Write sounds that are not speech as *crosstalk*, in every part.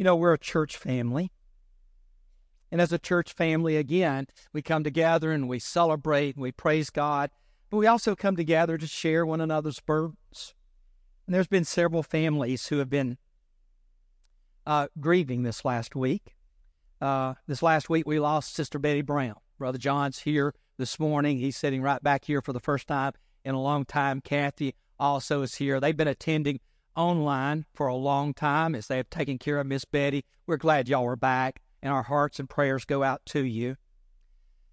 You know, we're a church family. And as a church family, again, we come together and we celebrate and we praise God, but we also come together to share one another's burdens. And there's been several families who have been uh, grieving this last week. Uh, this last week, we lost Sister Betty Brown. Brother John's here this morning. He's sitting right back here for the first time in a long time. Kathy also is here. They've been attending online for a long time as they have taken care of Miss Betty. We're glad y'all are back, and our hearts and prayers go out to you.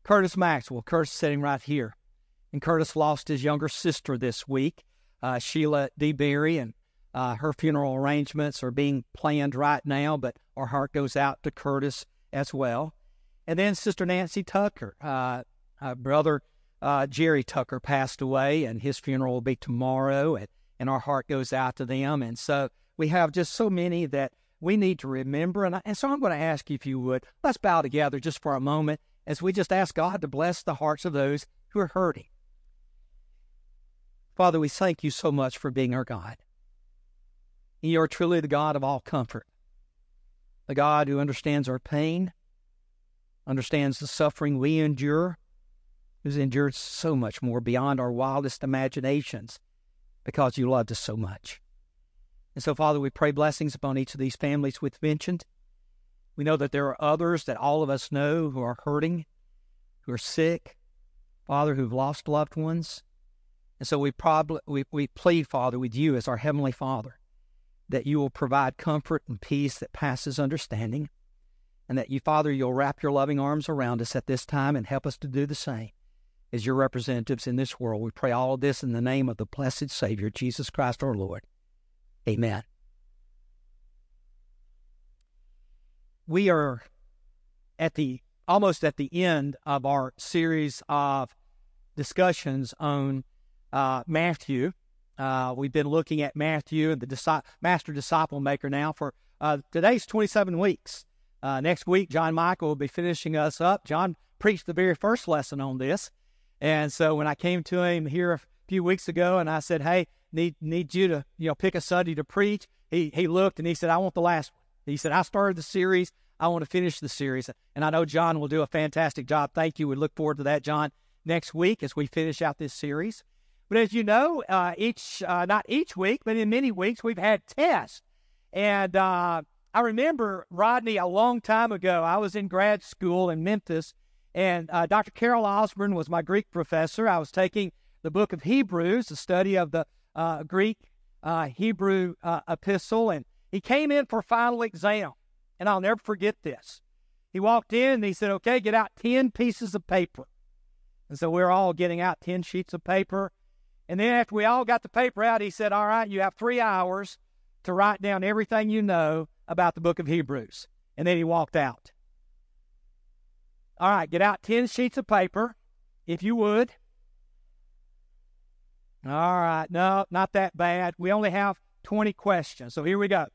Curtis Maxwell, Curtis sitting right here. And Curtis lost his younger sister this week, uh, Sheila DeBerry, and uh, her funeral arrangements are being planned right now, but our heart goes out to Curtis as well. And then Sister Nancy Tucker, uh, uh brother uh, Jerry Tucker passed away, and his funeral will be tomorrow, and, and our heart goes out to them. And so we have just so many that we need to remember. And, I, and so I'm going to ask you, if you would, let's bow together just for a moment as we just ask God to bless the hearts of those who are hurting. Father, we thank you so much for being our God. You are truly the God of all comfort, the God who understands our pain, understands the suffering we endure, who's endured so much more beyond our wildest imaginations because you loved us so much. And so, Father, we pray blessings upon each of these families we've mentioned. We know that there are others that all of us know who are hurting, who are sick, Father, who've lost loved ones. And so we, probably, we, we plead, Father, with you as our Heavenly Father, that you will provide comfort and peace that passes understanding, and that you, Father, you'll wrap your loving arms around us at this time and help us to do the same as your representatives in this world. We pray all this in the name of the blessed Savior, Jesus Christ our Lord. Amen. We are at the almost at the end of our series of discussions on uh, Matthew. Uh, we've been looking at Matthew and the disi- master disciple maker now for uh, today's 27 weeks. Uh, next week, John Michael will be finishing us up. John preached the very first lesson on this. And so when I came to him here a few weeks ago and I said, Hey, need need you to, you know, pick a Sunday to preach, he he looked and he said, I want the last one. He said, I started the series. I want to finish the series. And I know John will do a fantastic job. Thank you. We look forward to that, John, next week as we finish out this series. But as you know, uh, each uh, not each week, but in many weeks, we've had tests. And uh, I remember Rodney a long time ago. I was in grad school in Memphis, and uh, Dr. Carroll Osburn was my Greek professor. I was taking the book of Hebrews, the study of the uh, Greek uh, Hebrew epistle, and he came in for final exam. And I'll never forget this. He walked in and he said, Okay, get out 10 pieces of paper. And so we we're all getting out 10 sheets of paper. And then after we all got the paper out, he said, All right, you have three hours to write down everything you know about the book of Hebrews. And then he walked out. All right, get out 10 sheets of paper, if you would. All right, no, not that bad. We only have 20 questions. So here we go.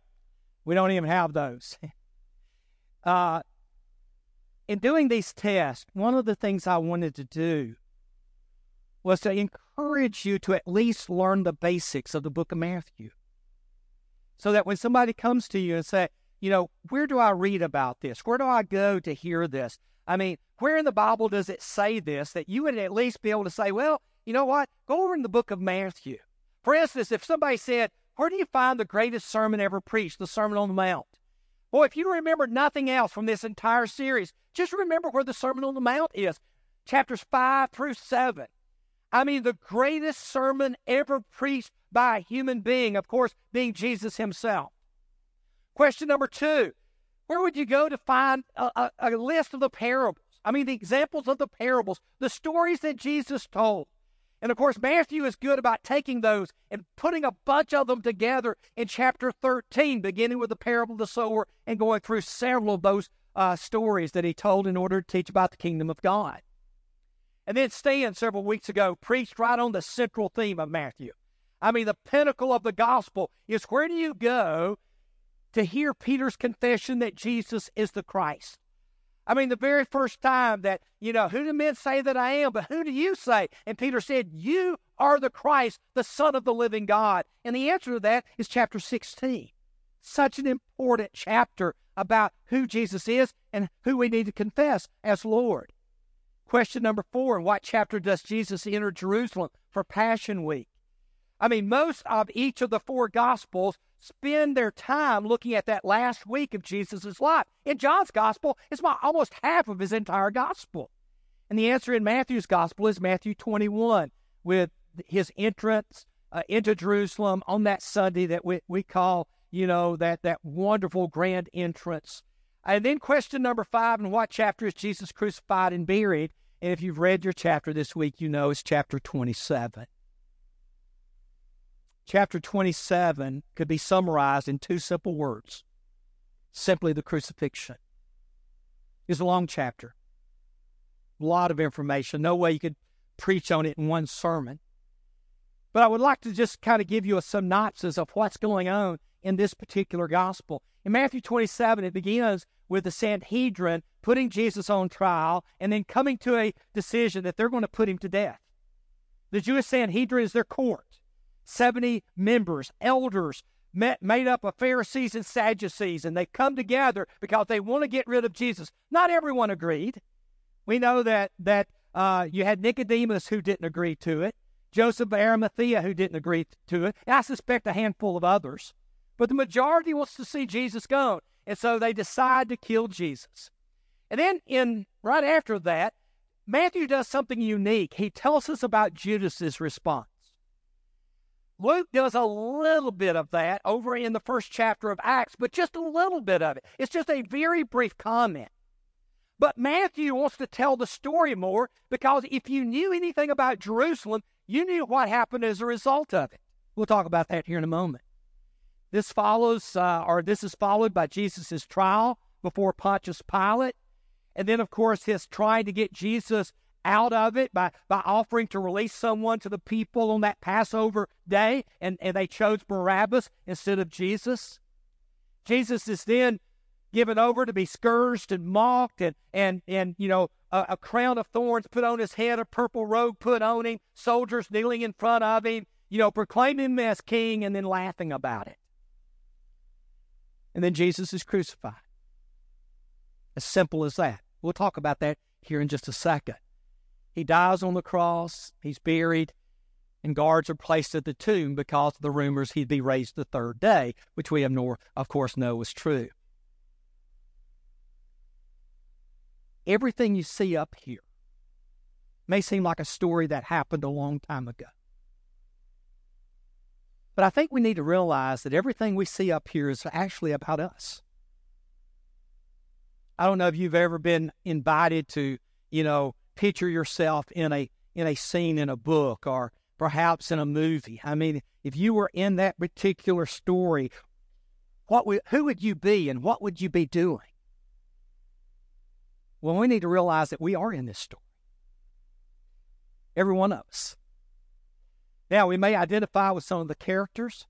We don't even have those. *laughs* uh, in doing these tests, one of the things I wanted to do was to encourage you to at least learn the basics of the book of Matthew. So that when somebody comes to you and say, you know, where do I read about this? Where do I go to hear this? I mean, where in the Bible does it say this? That you would at least be able to say, well, you know what? Go over in the book of Matthew. For instance, if somebody said, where do you find the greatest sermon ever preached, the Sermon on the Mount? Well, if you remember nothing else from this entire series, just remember where the Sermon on the Mount is chapters 5 through 7. I mean, the greatest sermon ever preached by a human being, of course, being Jesus himself. Question number two Where would you go to find a, a, a list of the parables? I mean, the examples of the parables, the stories that Jesus told. And of course, Matthew is good about taking those and putting a bunch of them together in chapter 13, beginning with the parable of the sower and going through several of those uh, stories that he told in order to teach about the kingdom of God. And then Stan, several weeks ago, preached right on the central theme of Matthew. I mean, the pinnacle of the gospel is where do you go to hear Peter's confession that Jesus is the Christ? I mean, the very first time that, you know, who do men say that I am? But who do you say? And Peter said, You are the Christ, the Son of the living God. And the answer to that is chapter 16. Such an important chapter about who Jesus is and who we need to confess as Lord. Question number four In what chapter does Jesus enter Jerusalem for Passion Week? I mean, most of each of the four Gospels spend their time looking at that last week of Jesus' life. In John's Gospel, it's about almost half of his entire Gospel. And the answer in Matthew's Gospel is Matthew 21, with his entrance uh, into Jerusalem on that Sunday that we, we call, you know, that, that wonderful grand entrance. And then question number five, in what chapter is Jesus crucified and buried? And if you've read your chapter this week, you know it's chapter 27. Chapter 27 could be summarized in two simple words simply the crucifixion. It's a long chapter, a lot of information. No way you could preach on it in one sermon. But I would like to just kind of give you a synopsis of what's going on in this particular gospel. In Matthew 27, it begins with the Sanhedrin putting Jesus on trial and then coming to a decision that they're going to put him to death. The Jewish Sanhedrin is their court. 70 members, elders, met, made up of Pharisees and Sadducees, and they come together because they want to get rid of Jesus. Not everyone agreed. We know that, that uh, you had Nicodemus who didn't agree to it. Joseph of Arimathea, who didn't agree to it, I suspect a handful of others. But the majority wants to see Jesus gone, and so they decide to kill Jesus. And then, in right after that, Matthew does something unique. He tells us about Judas's response. Luke does a little bit of that over in the first chapter of Acts, but just a little bit of it. It's just a very brief comment. But Matthew wants to tell the story more because if you knew anything about Jerusalem, you knew what happened as a result of it. We'll talk about that here in a moment. This follows, uh, or this is followed by Jesus' trial before Pontius Pilate. And then, of course, his trying to get Jesus out of it by, by offering to release someone to the people on that Passover day, and, and they chose Barabbas instead of Jesus. Jesus is then given over to be scourged and mocked and, and, and you know, a, a crown of thorns put on his head, a purple robe put on him, soldiers kneeling in front of him, you know, proclaiming him as king and then laughing about it. And then Jesus is crucified. As simple as that. We'll talk about that here in just a second. He dies on the cross, he's buried, and guards are placed at the tomb because of the rumors he'd be raised the third day, which we have, nor, of course, know was true. everything you see up here may seem like a story that happened a long time ago. But I think we need to realize that everything we see up here is actually about us. I don't know if you've ever been invited to, you know, picture yourself in a in a scene in a book or perhaps in a movie. I mean, if you were in that particular story, what would, who would you be and what would you be doing? Well, we need to realize that we are in this story. Every one of us. Now, we may identify with some of the characters,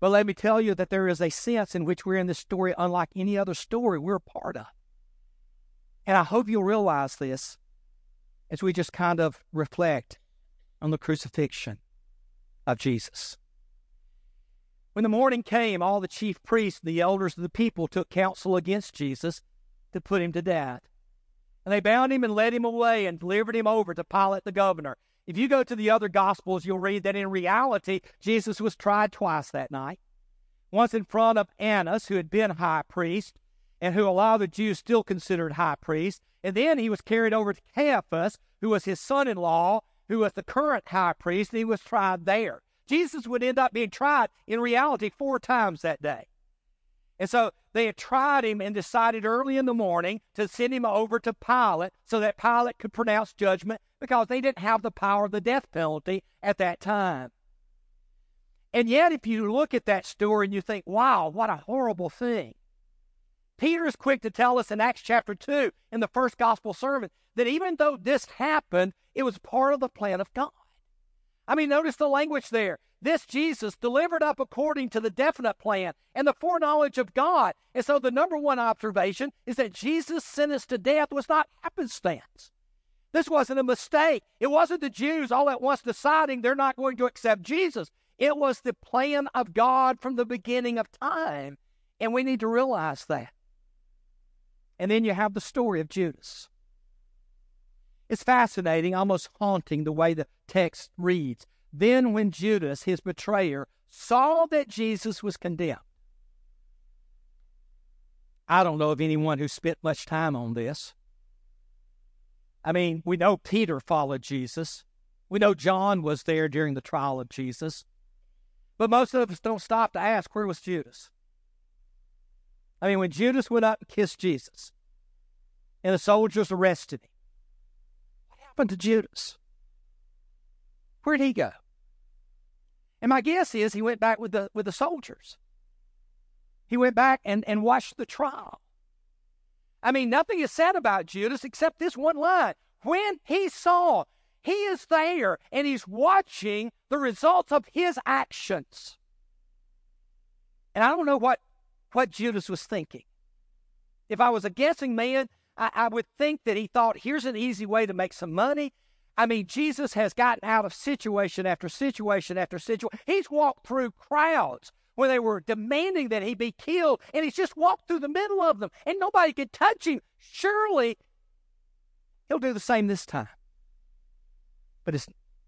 but let me tell you that there is a sense in which we're in this story unlike any other story we're a part of. And I hope you'll realize this as we just kind of reflect on the crucifixion of Jesus. When the morning came, all the chief priests and the elders of the people took counsel against Jesus to put him to death. And they bound him and led him away and delivered him over to Pilate the governor. If you go to the other Gospels, you'll read that in reality, Jesus was tried twice that night. Once in front of Annas, who had been high priest, and who a lot of the Jews still considered high priest. And then he was carried over to Caiaphas, who was his son in law, who was the current high priest, and he was tried there. Jesus would end up being tried in reality four times that day. And so they had tried him and decided early in the morning to send him over to Pilate so that Pilate could pronounce judgment because they didn't have the power of the death penalty at that time. And yet, if you look at that story and you think, wow, what a horrible thing. Peter is quick to tell us in Acts chapter 2 in the first gospel sermon that even though this happened, it was part of the plan of God. I mean, notice the language there. This Jesus delivered up according to the definite plan and the foreknowledge of God. And so the number one observation is that Jesus' sentence to death was not happenstance. This wasn't a mistake. It wasn't the Jews all at once deciding they're not going to accept Jesus. It was the plan of God from the beginning of time. And we need to realize that. And then you have the story of Judas. It's fascinating, almost haunting the way the text reads. Then, when Judas, his betrayer, saw that Jesus was condemned, I don't know of anyone who spent much time on this. I mean, we know Peter followed Jesus. We know John was there during the trial of Jesus. But most of us don't stop to ask, where was Judas? I mean, when Judas went up and kissed Jesus, and the soldiers arrested him, what happened to Judas? Where'd he go? And my guess is he went back with the with the soldiers. He went back and, and watched the trial. I mean, nothing is said about Judas except this one line. When he saw, he is there and he's watching the results of his actions. And I don't know what, what Judas was thinking. If I was a guessing man, I, I would think that he thought, here's an easy way to make some money. I mean, Jesus has gotten out of situation after situation after situation. He's walked through crowds where they were demanding that he be killed, and he's just walked through the middle of them, and nobody could touch him. Surely he'll do the same this time. But it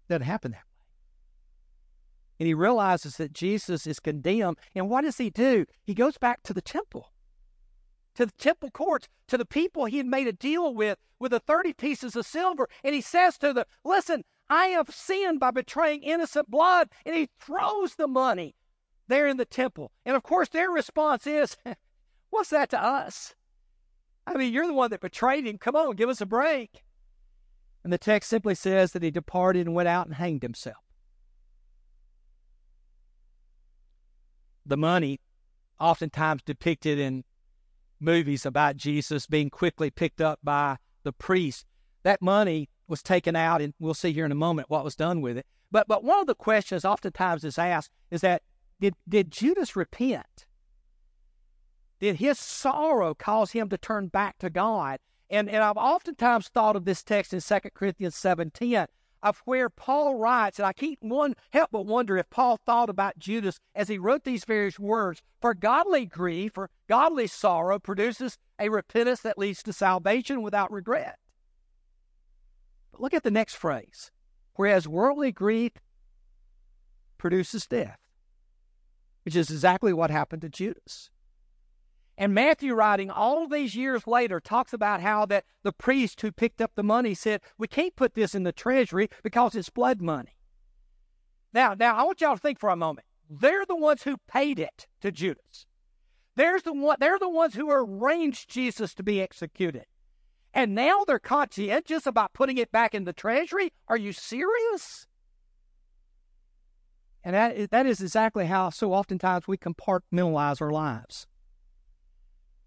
doesn't happen that way. And he realizes that Jesus is condemned, and what does he do? He goes back to the temple, to the temple courts, to the people he had made a deal with, with the 30 pieces of silver, and he says to them, Listen, I have sinned by betraying innocent blood. And he throws the money there in the temple. And of course, their response is, *laughs* What's that to us? I mean, you're the one that betrayed him. Come on, give us a break. And the text simply says that he departed and went out and hanged himself. The money, oftentimes depicted in movies about Jesus being quickly picked up by the priest, that money was taken out, and we'll see here in a moment what was done with it. But but one of the questions oftentimes is asked is that did, did Judas repent? Did his sorrow cause him to turn back to God? And, and I've oftentimes thought of this text in 2 Corinthians 7.10 of where Paul writes, and I can't one, help but wonder if Paul thought about Judas as he wrote these various words. For godly grief or godly sorrow produces a repentance that leads to salvation without regret. But look at the next phrase. Whereas worldly grief produces death which is exactly what happened to Judas. And Matthew, writing all these years later, talks about how that the priest who picked up the money said, "We can't put this in the treasury because it's blood money." Now, now I want y'all to think for a moment. They're the ones who paid it to Judas. There's the one, they're the ones who arranged Jesus to be executed. And now they're conscientious about putting it back in the treasury? Are you serious? And that, that is exactly how so oftentimes we compartmentalize our lives.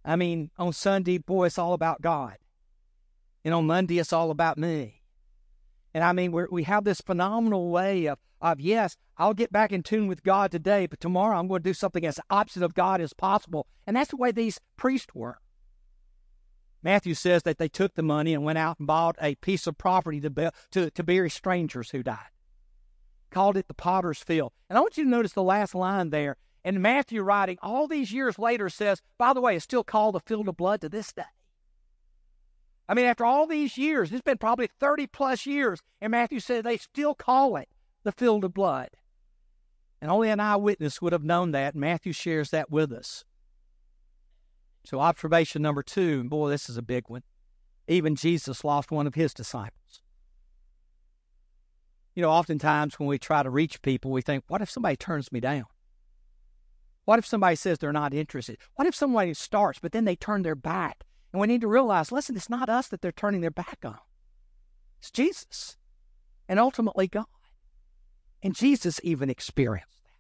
I mean, on Sunday, boy, it's all about God. And on Monday, it's all about me. And I mean, we we have this phenomenal way of, of, yes, I'll get back in tune with God today, but tomorrow I'm going to do something as opposite of God as possible. And that's the way these priests were. Matthew says that they took the money and went out and bought a piece of property to, to, to bury strangers who died called it the potter's field. And I want you to notice the last line there. And Matthew writing all these years later says, by the way, it's still called the field of blood to this day. I mean, after all these years, it's been probably 30 plus years, and Matthew said they still call it the field of blood. And only an eyewitness would have known that, Matthew shares that with us. So, observation number two, boy, this is a big one. Even Jesus lost one of his disciples. You know, oftentimes when we try to reach people, we think, what if somebody turns me down? What if somebody says they're not interested? What if somebody starts, but then they turn their back? And we need to realize, listen, it's not us that they're turning their back on. It's Jesus and ultimately God. And Jesus even experienced that.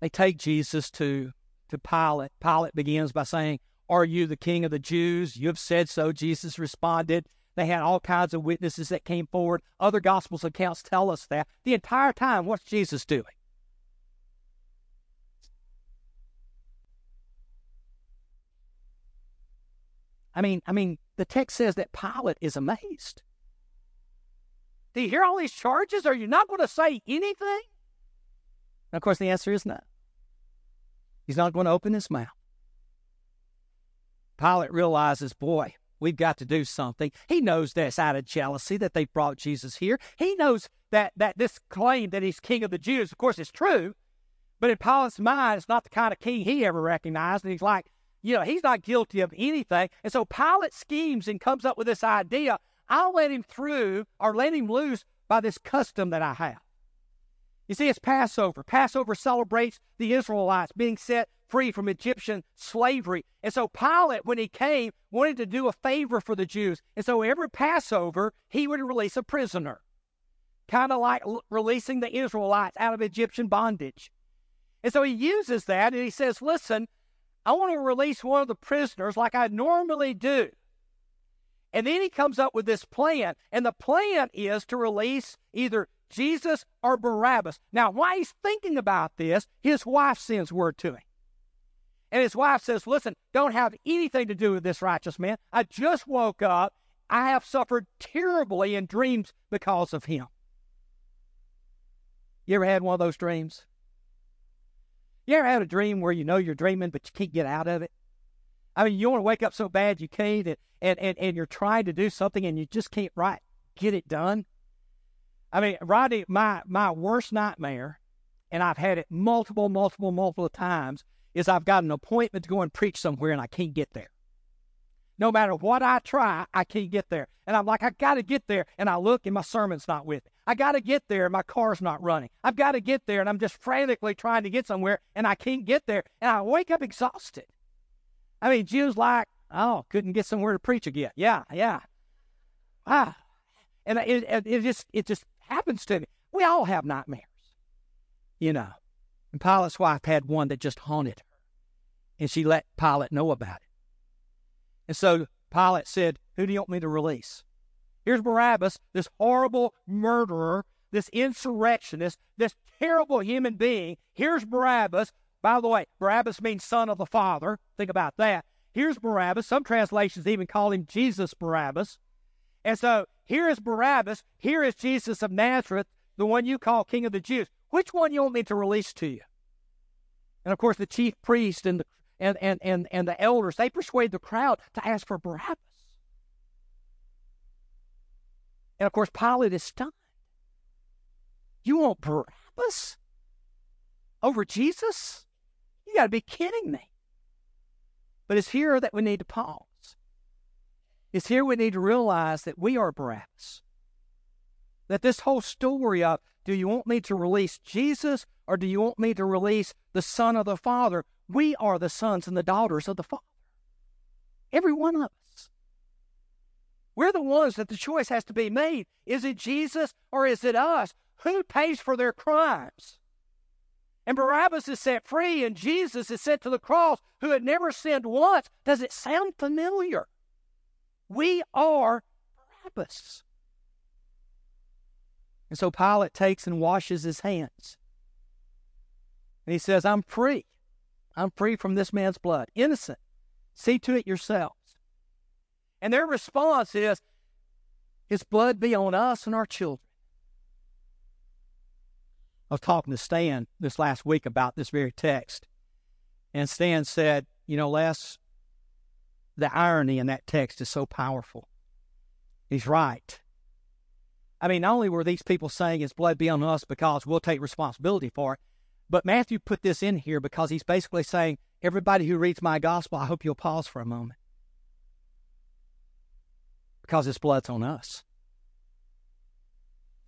They take Jesus to, to Pilate. Pilate begins by saying, Are you the king of the Jews? You have said so. Jesus responded, they had all kinds of witnesses that came forward. Other Gospels accounts tell us that. The entire time, what's Jesus doing? I mean, I mean, the text says that Pilate is amazed. Do you hear all these charges? Are you not going to say anything? And of course, the answer is no. He's not going to open his mouth. Pilate realizes, boy, we've got to do something. He knows that's out of jealousy that they brought Jesus here. He knows that, that this claim that he's king of the Jews, of course, is true. But in Pilate's mind, it's not the kind of king he ever recognized. And he's like, you know, he's not guilty of anything. And so Pilate schemes and comes up with this idea I'll let him through or let him loose by this custom that I have. You see, it's Passover. Passover celebrates the Israelites being set free from Egyptian slavery. And so Pilate, when he came, wanted to do a favor for the Jews. And so every Passover, he would release a prisoner, kind of like releasing the Israelites out of Egyptian bondage. And so he uses that and he says, Listen, I want to release one of the prisoners like I normally do. And then he comes up with this plan. And the plan is to release either Jesus or Barabbas. Now, while he's thinking about this, his wife sends word to him. And his wife says, Listen, don't have anything to do with this righteous man. I just woke up. I have suffered terribly in dreams because of him. You ever had one of those dreams? You ever had a dream where you know you're dreaming, but you can't get out of it? I mean, you want to wake up so bad you can't, and, and, and, and you're trying to do something and you just can't right get it done. I mean, Rodney, my my worst nightmare, and I've had it multiple, multiple, multiple times, is I've got an appointment to go and preach somewhere and I can't get there. No matter what I try, I can't get there. And I'm like, I got to get there. And I look and my sermon's not with me. I got to get there my car's not running. I've got to get there and I'm just frantically trying to get somewhere and I can't get there. And I wake up exhausted. I mean, June's like, oh, couldn't get somewhere to preach again. Yeah, yeah. Ah. And it, it, it just it just happens to me. We all have nightmares, you know. And Pilate's wife had one that just haunted her. And she let Pilate know about it. And so Pilate said, Who do you want me to release? Here's Barabbas, this horrible murderer, this insurrectionist, this terrible human being. Here's Barabbas. By the way, Barabbas means son of the Father. Think about that. Here's Barabbas. Some translations even call him Jesus Barabbas. And so here is Barabbas. Here is Jesus of Nazareth, the one you call King of the Jews. Which one you want me to release to you? And of course, the chief priest and the and, and, and, and the elders, they persuade the crowd to ask for Barabbas. And of course, Pilate is stunned. You want Barabbas over Jesus? You got to be kidding me. But it's here that we need to pause. It's here we need to realize that we are Barabbas. That this whole story of do you want me to release Jesus or do you want me to release the Son of the Father? We are the sons and the daughters of the Father. Every one of us. We're the ones that the choice has to be made. Is it Jesus or is it us? Who pays for their crimes? And Barabbas is set free, and Jesus is sent to the cross, who had never sinned once. Does it sound familiar? We are Barabbas. And so Pilate takes and washes his hands. And he says, I'm free. I'm free from this man's blood. Innocent. See to it yourselves. And their response is, His blood be on us and our children. I was talking to Stan this last week about this very text. And Stan said, You know, Les, the irony in that text is so powerful. He's right. I mean, not only were these people saying his blood be on us because we'll take responsibility for it, but Matthew put this in here because he's basically saying, everybody who reads my gospel, I hope you'll pause for a moment. Because his blood's on us.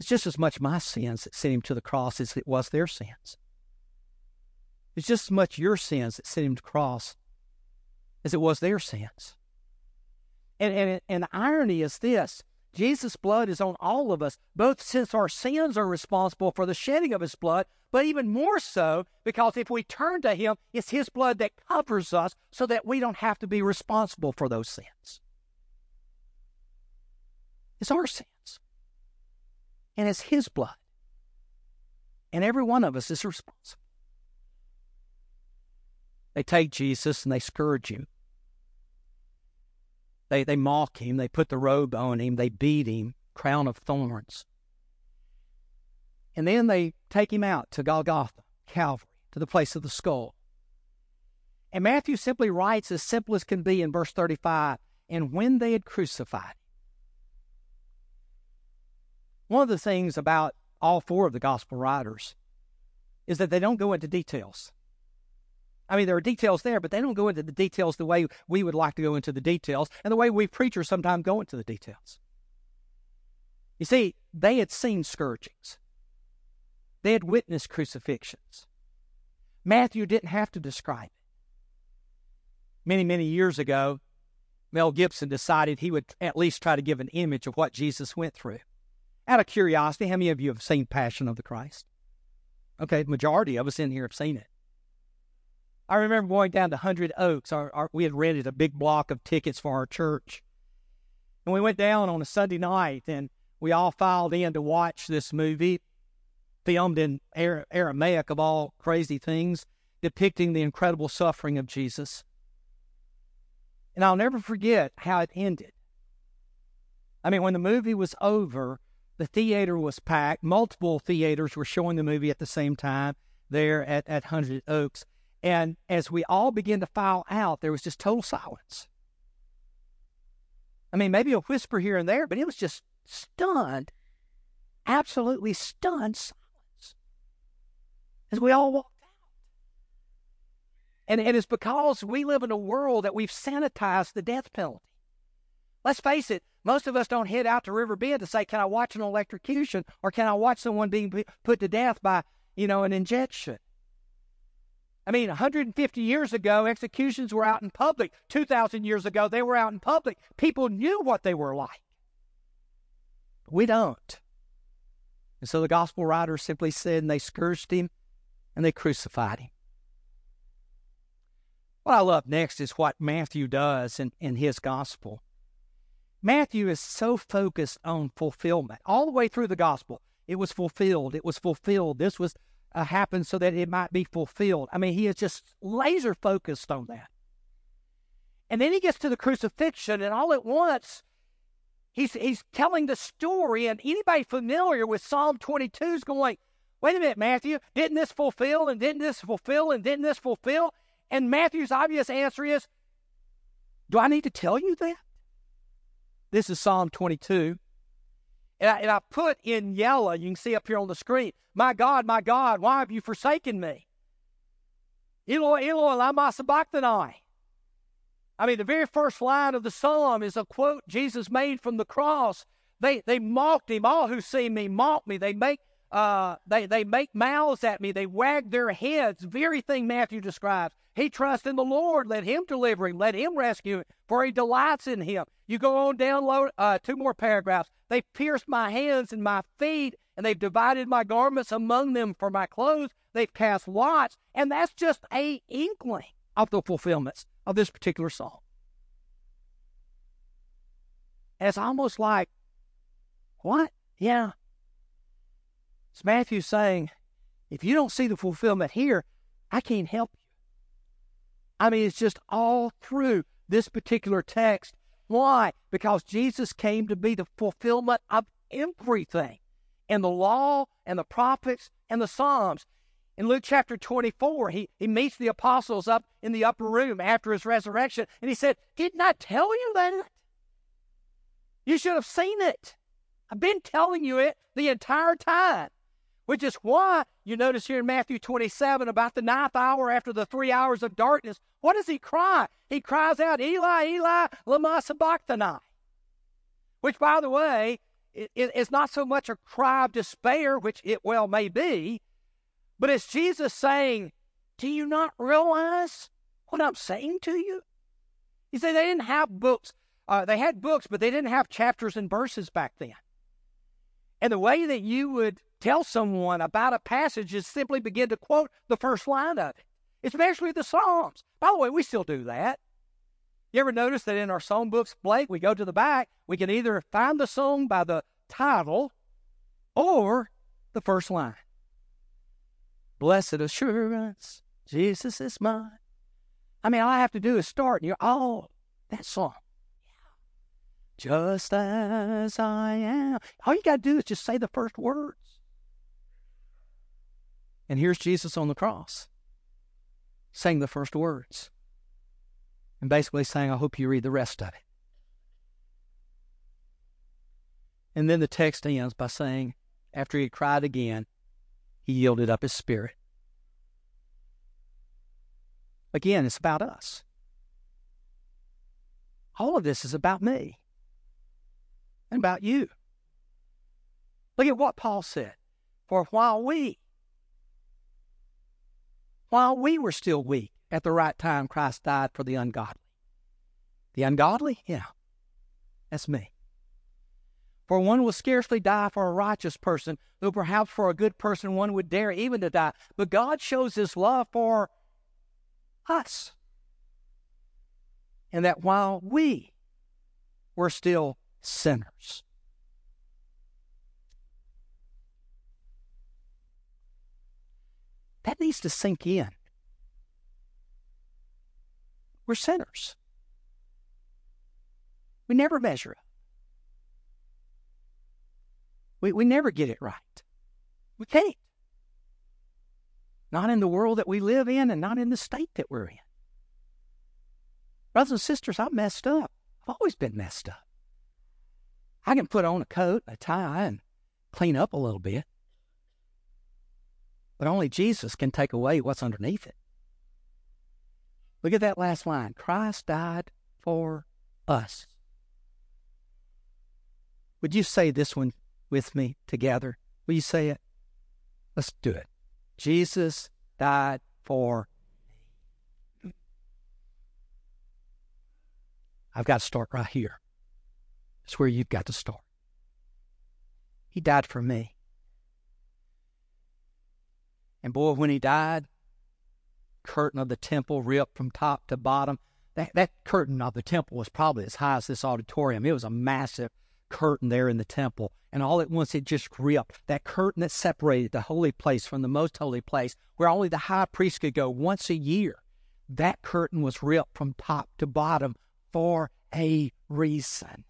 It's just as much my sins that sent him to the cross as it was their sins. It's just as much your sins that sent him to the cross as it was their sins. And, and, and the irony is this Jesus' blood is on all of us, both since our sins are responsible for the shedding of his blood, but even more so because if we turn to him, it's his blood that covers us so that we don't have to be responsible for those sins. It's our sins. And it's his blood. And every one of us is responsible. They take Jesus and they scourge him. They, they mock him. They put the robe on him. They beat him, crown of thorns. And then they take him out to Golgotha, Calvary, to the place of the skull. And Matthew simply writes as simple as can be in verse 35 and when they had crucified. One of the things about all four of the gospel writers is that they don't go into details. I mean, there are details there, but they don't go into the details the way we would like to go into the details and the way we preachers sometimes go into the details. You see, they had seen scourgings, they had witnessed crucifixions. Matthew didn't have to describe it. Many, many years ago, Mel Gibson decided he would at least try to give an image of what Jesus went through. Out of curiosity, how many of you have seen Passion of the Christ? Okay, majority of us in here have seen it. I remember going down to Hundred Oaks. Our, our, we had rented a big block of tickets for our church. And we went down on a Sunday night and we all filed in to watch this movie, filmed in Aramaic of all crazy things, depicting the incredible suffering of Jesus. And I'll never forget how it ended. I mean, when the movie was over, the theater was packed. Multiple theaters were showing the movie at the same time there at, at Hundred Oaks. And as we all began to file out, there was just total silence. I mean, maybe a whisper here and there, but it was just stunned, absolutely stunned silence as we all walked out. And and it is because we live in a world that we've sanitized the death penalty. Let's face it, most of us don't head out to Riverbend to say, Can I watch an electrocution or can I watch someone being put to death by, you know, an injection? I mean, 150 years ago, executions were out in public. 2,000 years ago, they were out in public. People knew what they were like. We don't. And so the gospel writer simply said, and they scourged him and they crucified him. What I love next is what Matthew does in, in his gospel. Matthew is so focused on fulfillment all the way through the gospel. It was fulfilled. It was fulfilled. This was uh, happened so that it might be fulfilled. I mean, he is just laser focused on that. And then he gets to the crucifixion, and all at once, he's he's telling the story. And anybody familiar with Psalm 22 is going, "Wait a minute, Matthew, didn't this fulfill? And didn't this fulfill? And didn't this fulfill?" And Matthew's obvious answer is, "Do I need to tell you that?" This is Psalm 22. And I, and I put in yellow, you can see up here on the screen, My God, my God, why have you forsaken me? Eloi, Eloi, lama sabachthani. I mean, the very first line of the psalm is a quote Jesus made from the cross. They, they mocked him. All who see me mock me. They make, uh, they, they make mouths at me. They wag their heads. Very thing Matthew describes. He trusts in the Lord. Let him deliver him. Let him rescue him, for he delights in him. You go on down low, uh, two more paragraphs. They've pierced my hands and my feet, and they've divided my garments among them for my clothes. They've cast lots, and that's just a inkling of the fulfillments of this particular. And it's almost like, what? Yeah. It's Matthew saying, if you don't see the fulfillment here, I can't help you. I mean, it's just all through this particular text. Why? Because Jesus came to be the fulfillment of everything in the law and the prophets and the Psalms. In Luke chapter 24, he, he meets the apostles up in the upper room after his resurrection, and he said, Didn't I tell you that? You should have seen it. I've been telling you it the entire time. Which is why you notice here in Matthew 27 about the ninth hour after the three hours of darkness, what does he cry? He cries out, Eli, Eli, lama sabachthani. Which, by the way, is not so much a cry of despair, which it well may be, but it's Jesus saying, Do you not realize what I'm saying to you? You see, they didn't have books. Uh, they had books, but they didn't have chapters and verses back then. And the way that you would tell someone about a passage is simply begin to quote the first line of it, especially the Psalms. By the way, we still do that. You ever notice that in our song books, Blake, we go to the back, we can either find the song by the title or the first line. Blessed assurance, Jesus is mine. I mean, all I have to do is start, and you're, oh, that song. Just as I am. All you got to do is just say the first words. And here's Jesus on the cross saying the first words And basically saying, I hope you read the rest of it. And then the text ends by saying, after he had cried again, he yielded up his spirit. Again, it's about us. All of this is about me and about you. Look at what Paul said. For while we, while we were still weak, at the right time, Christ died for the ungodly. The ungodly? Yeah, that's me. For one will scarcely die for a righteous person, though perhaps for a good person one would dare even to die. But God shows his love for us. And that while we were still sinners, that needs to sink in. We're sinners. We never measure up. We, we never get it right. We can't. Not in the world that we live in and not in the state that we're in. Brothers and sisters, I'm messed up. I've always been messed up. I can put on a coat, a tie, and clean up a little bit. But only Jesus can take away what's underneath it. Look at that last line Christ died for us. Would you say this one with me together? Will you say it? Let's do it. Jesus died for me. I've got to start right here. It's where you've got to start. He died for me. And boy, when he died, curtain of the temple ripped from top to bottom. That, that curtain of the temple was probably as high as this auditorium. It was a massive curtain there in the temple. And all at once it just ripped. That curtain that separated the holy place from the most holy place, where only the high priest could go once a year, that curtain was ripped from top to bottom for a reason.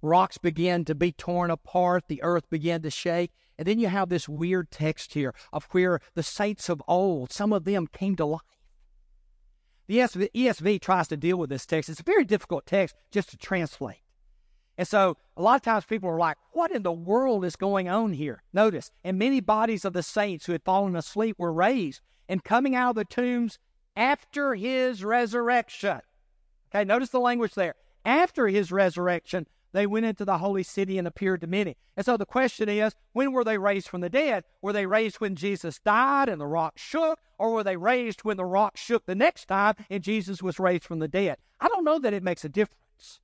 Rocks began to be torn apart, the earth began to shake. And then you have this weird text here of where the saints of old, some of them came to life. The ESV tries to deal with this text. It's a very difficult text just to translate. And so a lot of times people are like, what in the world is going on here? Notice, and many bodies of the saints who had fallen asleep were raised and coming out of the tombs after his resurrection. Okay, notice the language there. After his resurrection, they went into the holy city and appeared to many. And so the question is, when were they raised from the dead? Were they raised when Jesus died and the rock shook, or were they raised when the rock shook the next time and Jesus was raised from the dead? I don't know that it makes a difference.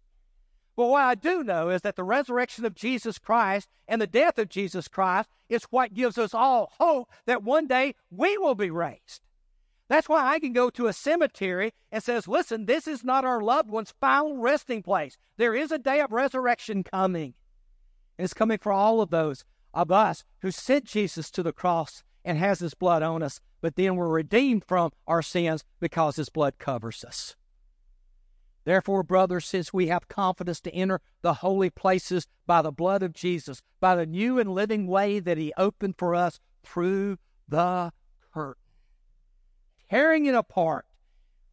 But what I do know is that the resurrection of Jesus Christ and the death of Jesus Christ is what gives us all hope that one day we will be raised. That's why I can go to a cemetery and says, listen, this is not our loved one's final resting place. There is a day of resurrection coming. It's coming for all of those of us who sent Jesus to the cross and has his blood on us, but then we're redeemed from our sins because his blood covers us. Therefore, brothers, since we have confidence to enter the holy places by the blood of Jesus, by the new and living way that he opened for us through the tearing it apart,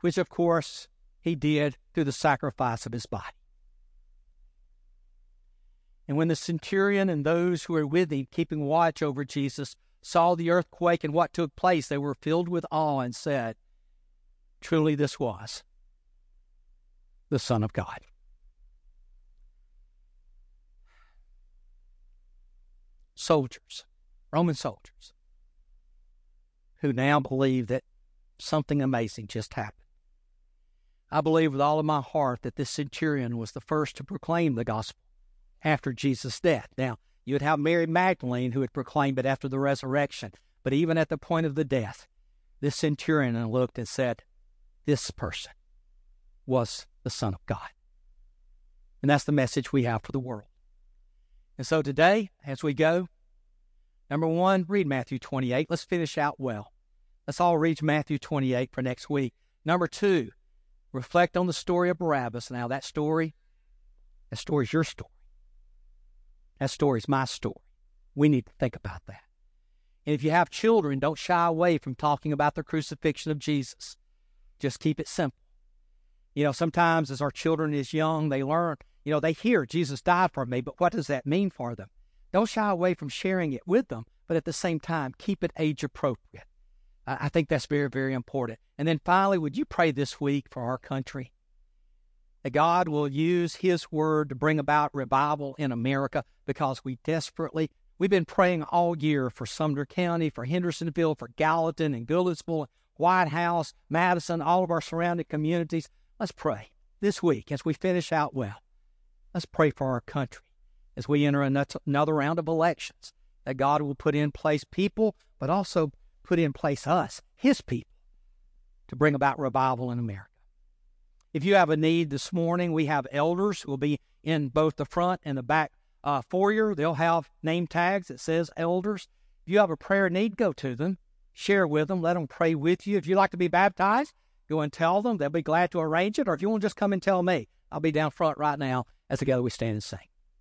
which of course he did through the sacrifice of his body. And when the centurion and those who were with him, keeping watch over Jesus, saw the earthquake and what took place, they were filled with awe and said, Truly, this was the Son of God. Soldiers, Roman soldiers, who now believe that something amazing just happened. I believe with all of my heart that this centurion was the first to proclaim the gospel after Jesus' death. Now, you would have Mary Magdalene who had proclaimed it after the resurrection. But even at the point of the death, this centurion looked and said, This person was the Son of God. And that's the message we have for the world. And so today, as we go, number one, read Matthew 28. Let's finish out well. Let's all read Matthew 28 for next week. Number two, reflect on the story of Barabbas. Now, that story, that story is your story. That story is my story. We need to think about that. And if you have children, don't shy away from talking about the crucifixion of Jesus. Just keep it simple. You know, sometimes as our children is young, they learn, you know, they hear Jesus died for me, but what does that mean for them? Don't shy away from sharing it with them, but at the same time, keep it age appropriate. I think that's very, very important. And then finally, would you pray this week for our country? That God will use His word to bring about revival in America because we desperately, we've been praying all year for Sumner County, for Hendersonville, for Gallatin and Goodlettsville, White House, Madison, all of our surrounding communities. Let's pray this week as we finish out well. Let's pray for our country as we enter another round of elections, that God will put in place people, but also put in place us, His people, to bring about revival in America. If you have a need this morning, we have elders who will be in both the front and the back uh, foyer. They'll have name tags that says elders. If you have a prayer need, go to them, share with them, let them pray with you. If you'd like to be baptized, go and tell them. They'll be glad to arrange it. Or if you want to just come and tell me, I'll be down front right now as together we stand and sing.